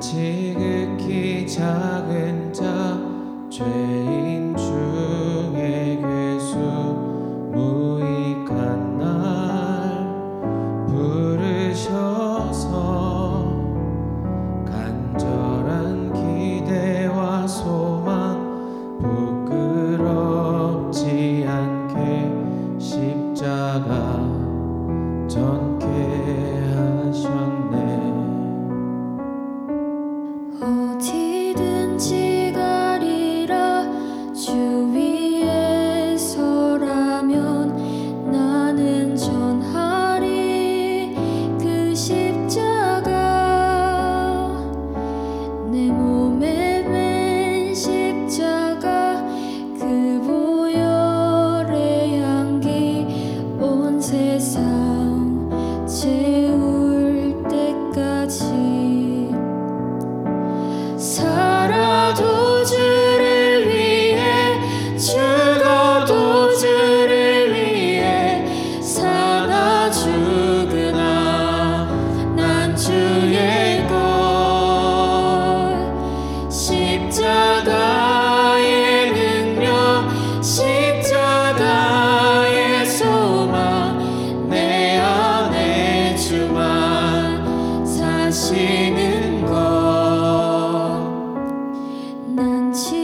지극히 작은 자 죄. 어디든지 情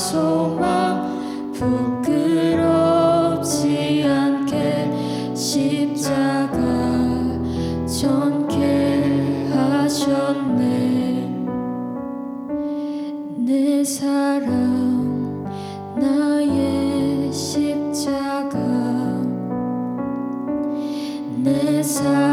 소망 부끄럽지 않게 십자가 전개하셨네. 내 사랑 나의 십자가. 내 사랑.